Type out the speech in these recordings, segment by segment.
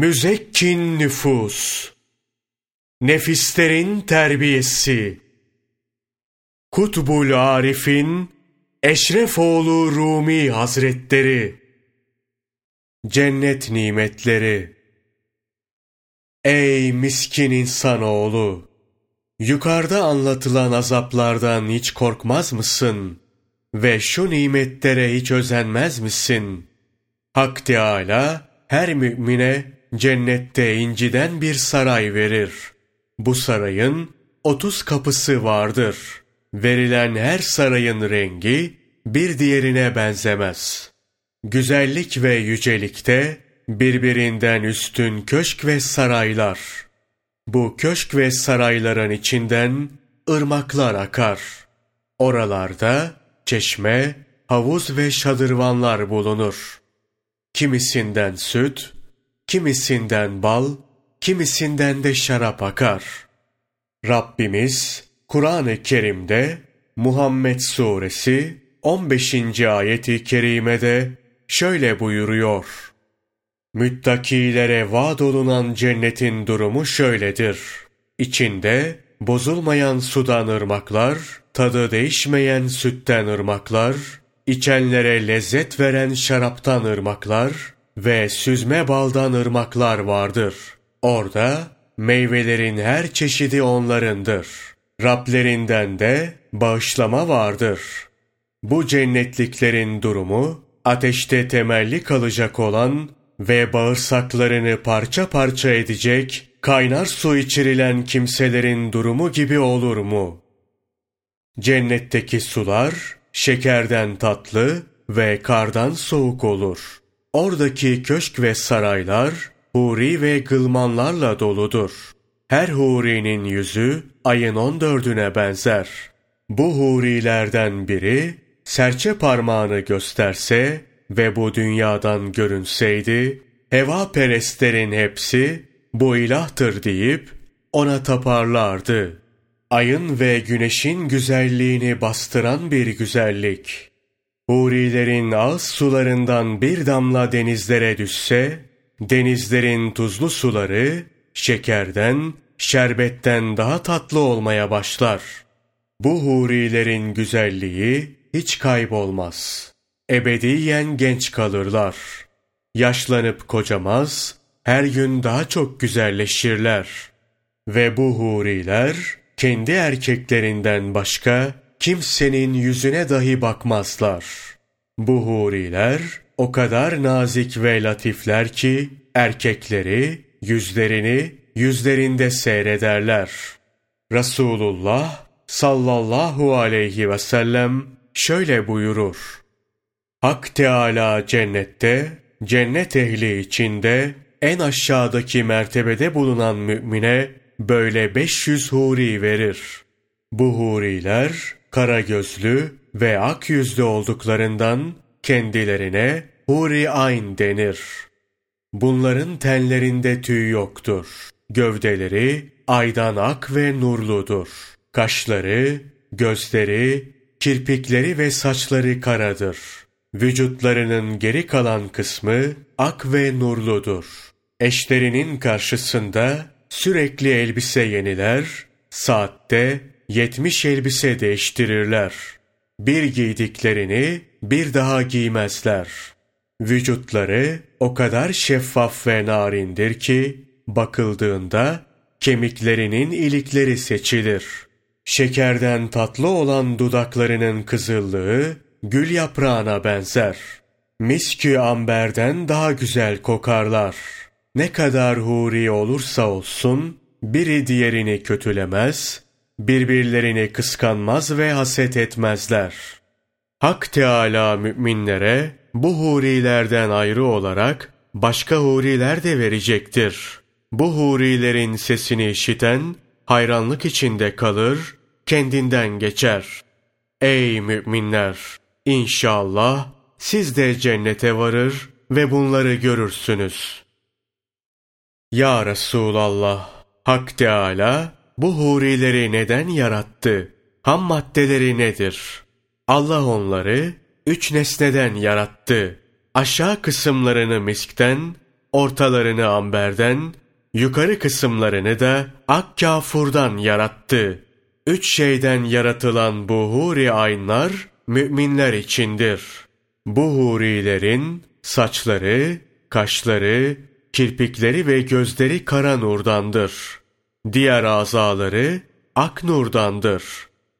Müzekkin nüfus, nefislerin terbiyesi, Kutbul Arif'in Eşrefoğlu Rumi Hazretleri, Cennet nimetleri, Ey miskin insanoğlu! Yukarıda anlatılan azaplardan hiç korkmaz mısın? Ve şu nimetlere hiç özenmez misin? Hak Teâlâ her mümine cennette inciden bir saray verir. Bu sarayın otuz kapısı vardır. Verilen her sarayın rengi bir diğerine benzemez. Güzellik ve yücelikte birbirinden üstün köşk ve saraylar. Bu köşk ve sarayların içinden ırmaklar akar. Oralarda çeşme, havuz ve şadırvanlar bulunur. Kimisinden süt, kimisinden bal, kimisinden de şarap akar. Rabbimiz Kur'an-ı Kerim'de Muhammed Suresi 15. ayeti kerimede şöyle buyuruyor. Müttakilere vaad olunan cennetin durumu şöyledir. İçinde bozulmayan sudan ırmaklar, tadı değişmeyen sütten ırmaklar, içenlere lezzet veren şaraptan ırmaklar ve süzme baldan ırmaklar vardır. Orada meyvelerin her çeşidi onlarındır. Rablerinden de bağışlama vardır. Bu cennetliklerin durumu, ateşte temelli kalacak olan ve bağırsaklarını parça parça edecek, kaynar su içirilen kimselerin durumu gibi olur mu? Cennetteki sular, şekerden tatlı ve kardan soğuk olur. Oradaki köşk ve saraylar, huri ve gılmanlarla doludur. Her hurinin yüzü ayın on dördüne benzer. Bu hurilerden biri, serçe parmağını gösterse ve bu dünyadan görünseydi, heva perestlerin hepsi bu ilahtır deyip ona taparlardı. Ayın ve güneşin güzelliğini bastıran bir güzellik. Hurilerin ağız sularından bir damla denizlere düşse, denizlerin tuzlu suları şekerden, şerbetten daha tatlı olmaya başlar. Bu hurilerin güzelliği hiç kaybolmaz. Ebediyen genç kalırlar. Yaşlanıp kocamaz, her gün daha çok güzelleşirler. Ve bu huriler, kendi erkeklerinden başka kimsenin yüzüne dahi bakmazlar. Bu huriler o kadar nazik ve latifler ki erkekleri yüzlerini yüzlerinde seyrederler. Resulullah sallallahu aleyhi ve sellem şöyle buyurur. Hak Teala cennette, cennet ehli içinde en aşağıdaki mertebede bulunan mümine böyle 500 huri verir. Bu huriler kara gözlü ve ak yüzlü olduklarından kendilerine huri ayn denir. Bunların tenlerinde tüy yoktur. Gövdeleri aydan ak ve nurludur. Kaşları, gözleri, kirpikleri ve saçları karadır. Vücutlarının geri kalan kısmı ak ve nurludur. Eşlerinin karşısında sürekli elbise yeniler, saatte yetmiş elbise değiştirirler. Bir giydiklerini bir daha giymezler. Vücutları o kadar şeffaf ve narindir ki, bakıldığında kemiklerinin ilikleri seçilir. Şekerden tatlı olan dudaklarının kızıllığı, gül yaprağına benzer. Miskü amberden daha güzel kokarlar. Ne kadar huri olursa olsun, biri diğerini kötülemez, birbirlerini kıskanmaz ve haset etmezler. Hak Teâlâ müminlere bu hurilerden ayrı olarak başka huriler de verecektir. Bu hurilerin sesini işiten hayranlık içinde kalır, kendinden geçer. Ey müminler! İnşallah siz de cennete varır ve bunları görürsünüz. Ya Resulallah! Hak Teâlâ bu hurileri neden yarattı? Ham maddeleri nedir? Allah onları üç nesneden yarattı. Aşağı kısımlarını miskten, ortalarını amberden, yukarı kısımlarını da ak kafurdan yarattı. Üç şeyden yaratılan bu huri aynlar müminler içindir. Bu hurilerin saçları, kaşları, kirpikleri ve gözleri kara nurdandır. Diğer azaları ak nurdandır.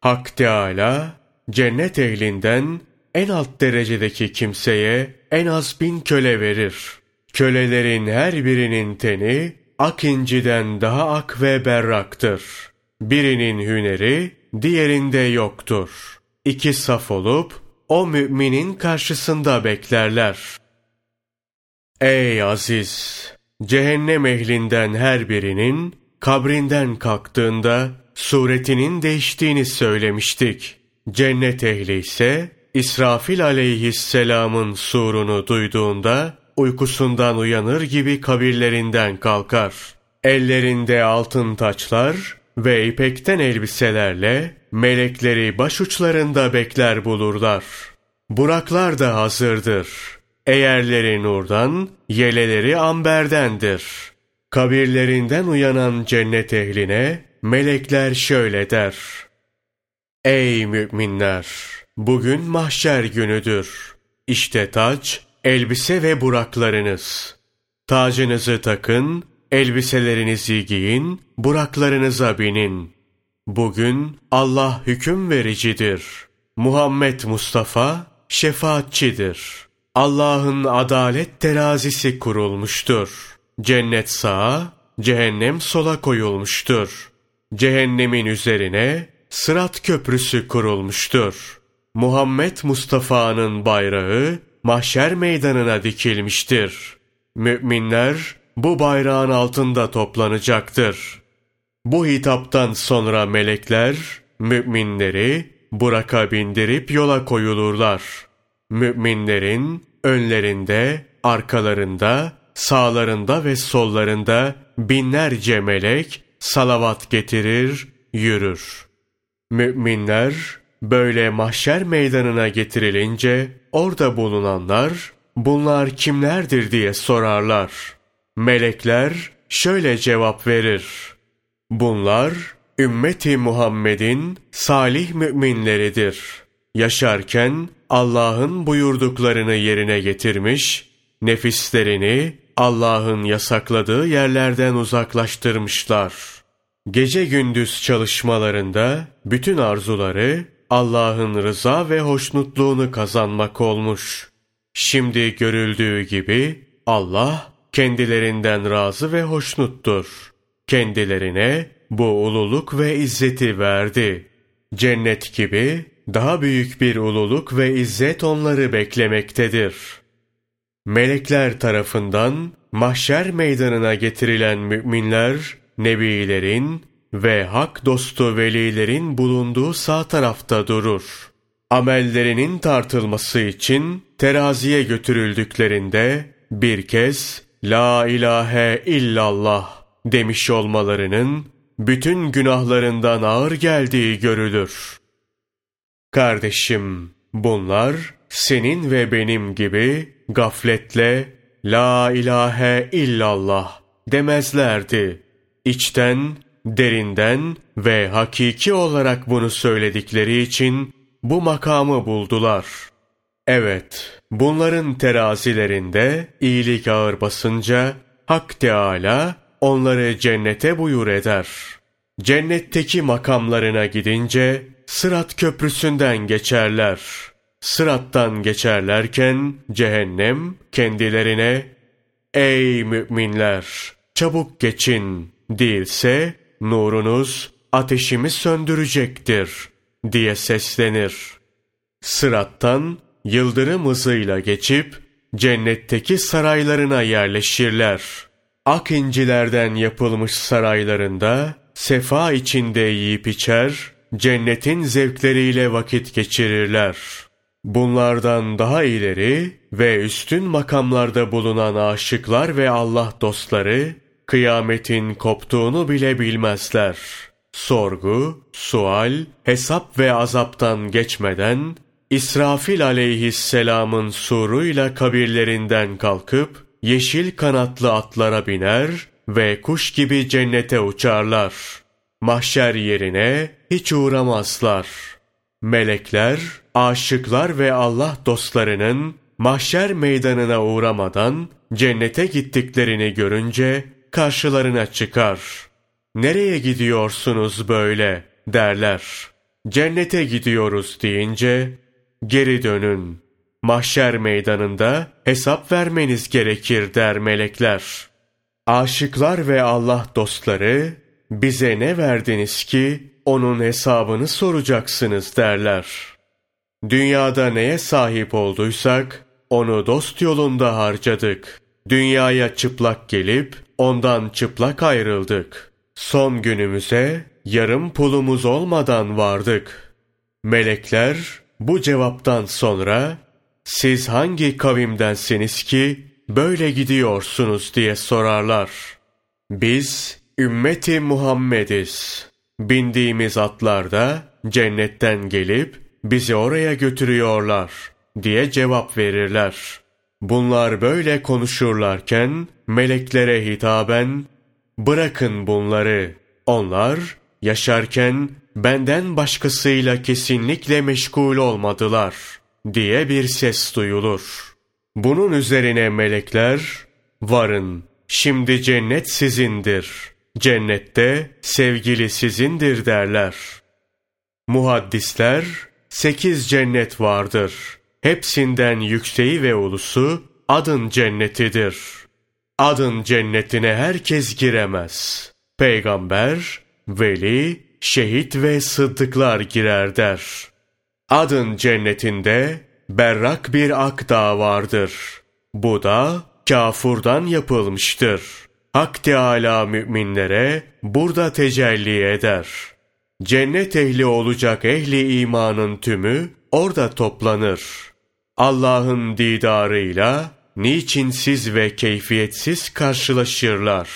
Hak Teâlâ, cennet ehlinden en alt derecedeki kimseye en az bin köle verir. Kölelerin her birinin teni ak inciden daha ak ve berraktır. Birinin hüneri diğerinde yoktur. İki saf olup o müminin karşısında beklerler. Ey aziz! Cehennem ehlinden her birinin kabrinden kalktığında suretinin değiştiğini söylemiştik. Cennet ehli ise İsrafil aleyhisselamın surunu duyduğunda uykusundan uyanır gibi kabirlerinden kalkar. Ellerinde altın taçlar ve ipekten elbiselerle melekleri başuçlarında bekler bulurlar. Buraklar da hazırdır. Eğerleri nurdan, yeleleri amberdendir. Kabirlerinden uyanan cennet ehline melekler şöyle der. Ey müminler! Bugün mahşer günüdür. İşte taç, elbise ve buraklarınız. Tacınızı takın, elbiselerinizi giyin, buraklarınıza binin. Bugün Allah hüküm vericidir. Muhammed Mustafa şefaatçidir. Allah'ın adalet terazisi kurulmuştur. Cennet sağa, cehennem sola koyulmuştur. Cehennemin üzerine sırat köprüsü kurulmuştur. Muhammed Mustafa'nın bayrağı mahşer meydanına dikilmiştir. Müminler bu bayrağın altında toplanacaktır. Bu hitaptan sonra melekler müminleri buraka bindirip yola koyulurlar. Müminlerin önlerinde, arkalarında, sağlarında ve sollarında binlerce melek salavat getirir, yürür. Müminler böyle mahşer meydanına getirilince orada bulunanlar bunlar kimlerdir diye sorarlar. Melekler şöyle cevap verir. Bunlar ümmeti Muhammed'in salih müminleridir. Yaşarken Allah'ın buyurduklarını yerine getirmiş, nefislerini Allah'ın yasakladığı yerlerden uzaklaştırmışlar. Gece gündüz çalışmalarında bütün arzuları Allah'ın rıza ve hoşnutluğunu kazanmak olmuş. Şimdi görüldüğü gibi Allah kendilerinden razı ve hoşnuttur. Kendilerine bu ululuk ve izzeti verdi. Cennet gibi daha büyük bir ululuk ve izzet onları beklemektedir. Melekler tarafından mahşer meydanına getirilen müminler, nebilerin ve hak dostu velilerin bulunduğu sağ tarafta durur. Amellerinin tartılması için teraziye götürüldüklerinde bir kez La ilahe illallah demiş olmalarının bütün günahlarından ağır geldiği görülür. Kardeşim, bunlar senin ve benim gibi gafletle La ilahe illallah demezlerdi. İçten, derinden ve hakiki olarak bunu söyledikleri için bu makamı buldular. Evet, bunların terazilerinde iyilik ağır basınca Hak Teâlâ onları cennete buyur eder. Cennetteki makamlarına gidince Sırat köprüsünden geçerler. Sırattan geçerlerken cehennem kendilerine Ey müminler! Çabuk geçin! Değilse nurunuz ateşimi söndürecektir diye seslenir. Sırattan yıldırım hızıyla geçip cennetteki saraylarına yerleşirler. Ak incilerden yapılmış saraylarında sefa içinde yiyip içer, cennetin zevkleriyle vakit geçirirler. Bunlardan daha ileri ve üstün makamlarda bulunan aşıklar ve Allah dostları, kıyametin koptuğunu bile bilmezler. Sorgu, sual, hesap ve azaptan geçmeden, İsrafil aleyhisselamın suruyla kabirlerinden kalkıp, yeşil kanatlı atlara biner ve kuş gibi cennete uçarlar. Mahşer yerine hiç uğramazlar. Melekler, aşıklar ve Allah dostlarının mahşer meydanına uğramadan cennete gittiklerini görünce karşılarına çıkar. Nereye gidiyorsunuz böyle derler. Cennete gidiyoruz deyince geri dönün. Mahşer meydanında hesap vermeniz gerekir der melekler. Aşıklar ve Allah dostları bize ne verdiniz ki onun hesabını soracaksınız derler. Dünyada neye sahip olduysak onu dost yolunda harcadık. Dünyaya çıplak gelip ondan çıplak ayrıldık. Son günümüze yarım pulumuz olmadan vardık. Melekler bu cevaptan sonra siz hangi kavimdensiniz ki böyle gidiyorsunuz diye sorarlar. Biz ümmeti Muhammediz. Bindiğimiz atlarda cennetten gelip bizi oraya götürüyorlar diye cevap verirler. Bunlar böyle konuşurlarken meleklere hitaben bırakın bunları. Onlar yaşarken benden başkasıyla kesinlikle meşgul olmadılar diye bir ses duyulur. Bunun üzerine melekler varın şimdi cennet sizindir. Cennette sevgili sizindir derler. Muhaddisler sekiz cennet vardır. Hepsinden yükseği ve ulusu adın cennetidir. Adın cennetine herkes giremez. Peygamber, veli, şehit ve sıddıklar girer der. Adın cennetinde berrak bir ak dağ vardır. Bu da kafurdan yapılmıştır. Hak Teâlâ müminlere burada tecelli eder. Cennet ehli olacak ehli imanın tümü orada toplanır. Allah'ın didarıyla niçinsiz ve keyfiyetsiz karşılaşırlar.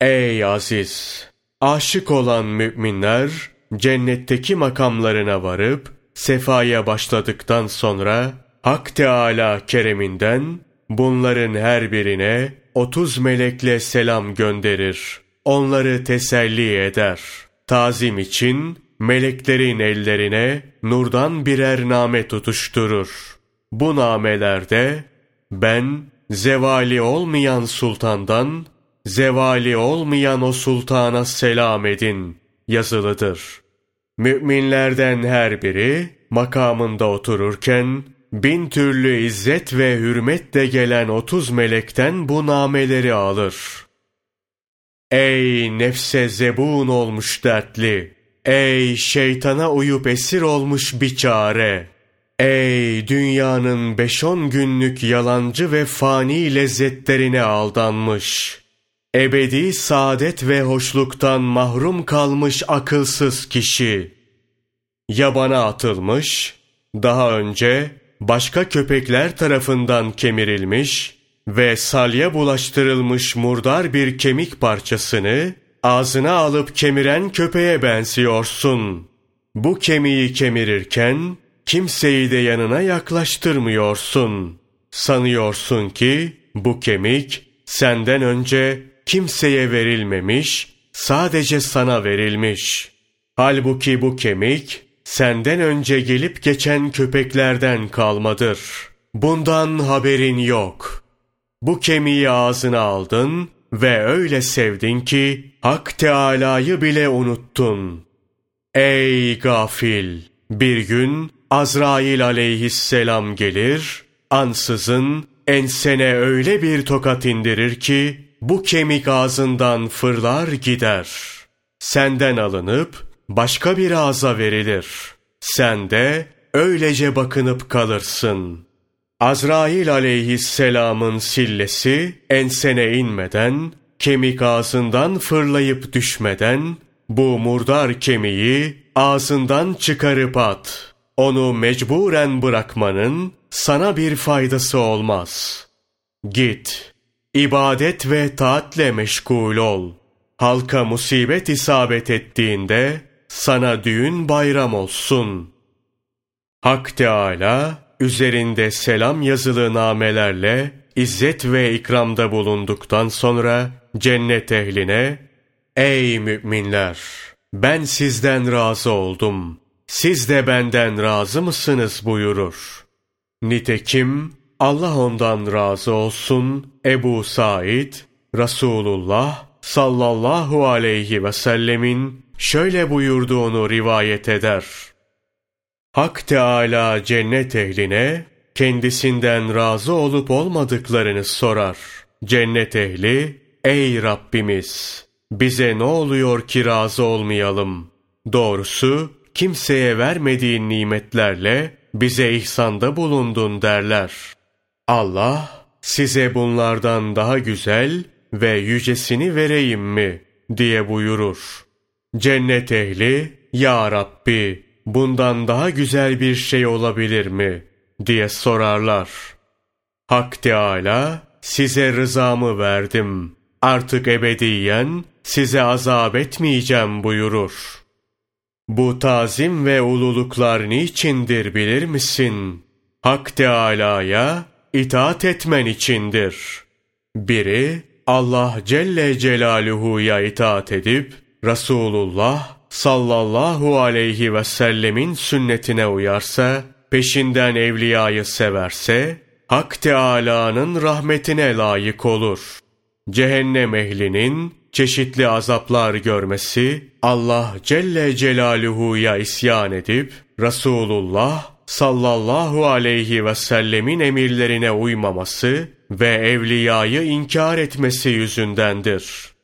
Ey aziz! Aşık olan müminler cennetteki makamlarına varıp sefaya başladıktan sonra Hak Teâlâ kereminden bunların her birine otuz melekle selam gönderir. Onları teselli eder. Tazim için meleklerin ellerine nurdan birer name tutuşturur. Bu namelerde ben zevali olmayan sultandan zevali olmayan o sultana selam edin yazılıdır. Müminlerden her biri makamında otururken bin türlü izzet ve hürmetle gelen otuz melekten bu nameleri alır. Ey nefse zebun olmuş dertli! Ey şeytana uyup esir olmuş biçare! Ey dünyanın beş on günlük yalancı ve fani lezzetlerine aldanmış! Ebedi saadet ve hoşluktan mahrum kalmış akılsız kişi! Yabana atılmış, daha önce başka köpekler tarafından kemirilmiş ve salya bulaştırılmış murdar bir kemik parçasını ağzına alıp kemiren köpeğe benziyorsun. Bu kemiği kemirirken kimseyi de yanına yaklaştırmıyorsun. Sanıyorsun ki bu kemik senden önce kimseye verilmemiş, sadece sana verilmiş. Halbuki bu kemik senden önce gelip geçen köpeklerden kalmadır. Bundan haberin yok. Bu kemiği ağzına aldın ve öyle sevdin ki Hak Teâlâ'yı bile unuttun. Ey gafil! Bir gün Azrail aleyhisselam gelir, ansızın ensene öyle bir tokat indirir ki bu kemik ağzından fırlar gider. Senden alınıp başka bir ağza verilir. Sen de öylece bakınıp kalırsın. Azrail aleyhisselamın sillesi ensene inmeden, kemik ağzından fırlayıp düşmeden, bu murdar kemiği ağzından çıkarıp at. Onu mecburen bırakmanın sana bir faydası olmaz. Git, ibadet ve taatle meşgul ol. Halka musibet isabet ettiğinde, sana düğün bayram olsun. Hak Teâlâ, üzerinde selam yazılı namelerle izzet ve ikramda bulunduktan sonra cennet ehline Ey müminler! Ben sizden razı oldum. Siz de benden razı mısınız buyurur. Nitekim Allah ondan razı olsun Ebu Said, Resulullah sallallahu aleyhi ve sellemin şöyle buyurduğunu rivayet eder. Hak Teâlâ cennet ehline kendisinden razı olup olmadıklarını sorar. Cennet ehli, ey Rabbimiz! Bize ne oluyor ki razı olmayalım? Doğrusu kimseye vermediğin nimetlerle bize ihsanda bulundun derler. Allah size bunlardan daha güzel ve yücesini vereyim mi diye buyurur. Cennet ehli ya Rabbi bundan daha güzel bir şey olabilir mi diye sorarlar. Hak Teâlâ size rızamı verdim. Artık ebediyen size azap etmeyeceğim buyurur. Bu tazim ve ululuklar niçindir bilir misin? Hak Teâlâ'ya itaat etmen içindir. Biri, Allah Celle Celaluhu'ya itaat edip, Resulullah sallallahu aleyhi ve sellemin sünnetine uyarsa, peşinden evliyayı severse, Hak Teâlâ'nın rahmetine layık olur. Cehennem ehlinin çeşitli azaplar görmesi, Allah Celle Celaluhu'ya isyan edip, Resulullah sallallahu aleyhi ve sellemin emirlerine uymaması ve evliyayı inkar etmesi yüzündendir.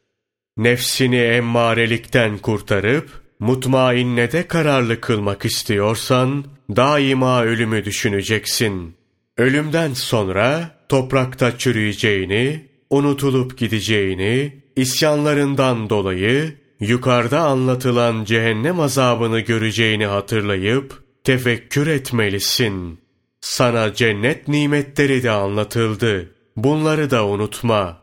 Nefsini emmarelikten kurtarıp, mutmainnede kararlı kılmak istiyorsan, daima ölümü düşüneceksin. Ölümden sonra toprakta çürüyeceğini, unutulup gideceğini, isyanlarından dolayı yukarıda anlatılan cehennem azabını göreceğini hatırlayıp tefekkür etmelisin. Sana cennet nimetleri de anlatıldı. Bunları da unutma.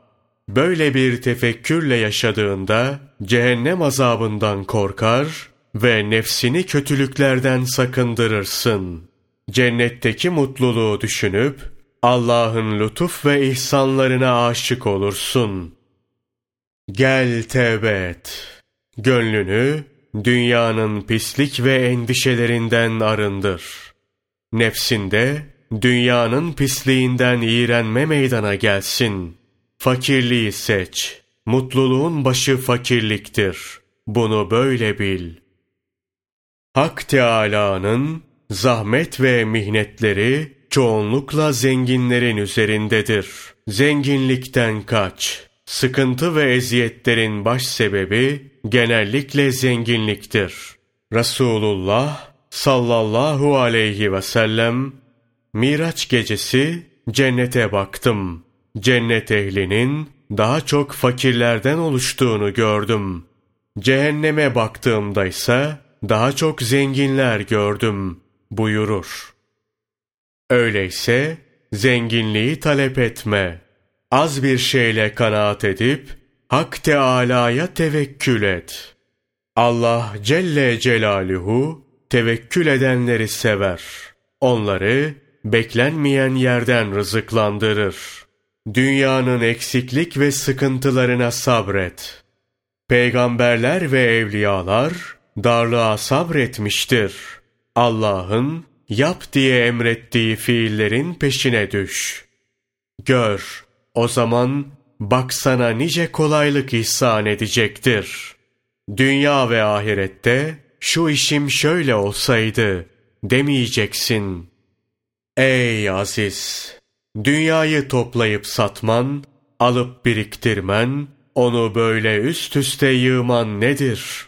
Böyle bir tefekkürle yaşadığında cehennem azabından korkar ve nefsini kötülüklerden sakındırırsın. Cennetteki mutluluğu düşünüp Allah'ın lütuf ve ihsanlarına aşık olursun. Gel tevbe et. Gönlünü dünyanın pislik ve endişelerinden arındır. Nefsinde dünyanın pisliğinden iğrenme meydana gelsin. Fakirliği seç. Mutluluğun başı fakirliktir. Bunu böyle bil. Hak Teâlâ'nın zahmet ve mihnetleri çoğunlukla zenginlerin üzerindedir. Zenginlikten kaç. Sıkıntı ve eziyetlerin baş sebebi genellikle zenginliktir. Resulullah sallallahu aleyhi ve sellem Miraç gecesi cennete baktım. Cennet ehlinin daha çok fakirlerden oluştuğunu gördüm. Cehenneme baktığımda ise daha çok zenginler gördüm buyurur. Öyleyse zenginliği talep etme. Az bir şeyle kanaat edip Hak Teâlâ'ya tevekkül et. Allah Celle Celaluhu tevekkül edenleri sever. Onları beklenmeyen yerden rızıklandırır. Dünyanın eksiklik ve sıkıntılarına sabret. Peygamberler ve evliyalar darlığa sabretmiştir. Allah'ın yap diye emrettiği fiillerin peşine düş. Gör, o zaman baksana nice kolaylık ihsan edecektir. Dünya ve ahirette şu işim şöyle olsaydı demeyeceksin. Ey aziz! Dünyayı toplayıp satman, alıp biriktirmen, onu böyle üst üste yığman nedir?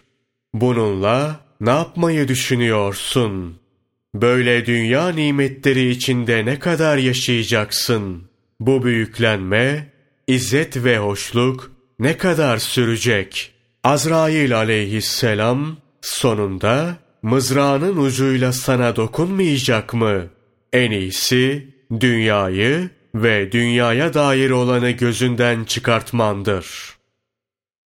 Bununla ne yapmayı düşünüyorsun? Böyle dünya nimetleri içinde ne kadar yaşayacaksın? Bu büyüklenme, izzet ve hoşluk ne kadar sürecek? Azrail aleyhisselam sonunda mızrağının ucuyla sana dokunmayacak mı? En iyisi dünyayı ve dünyaya dair olanı gözünden çıkartmandır.''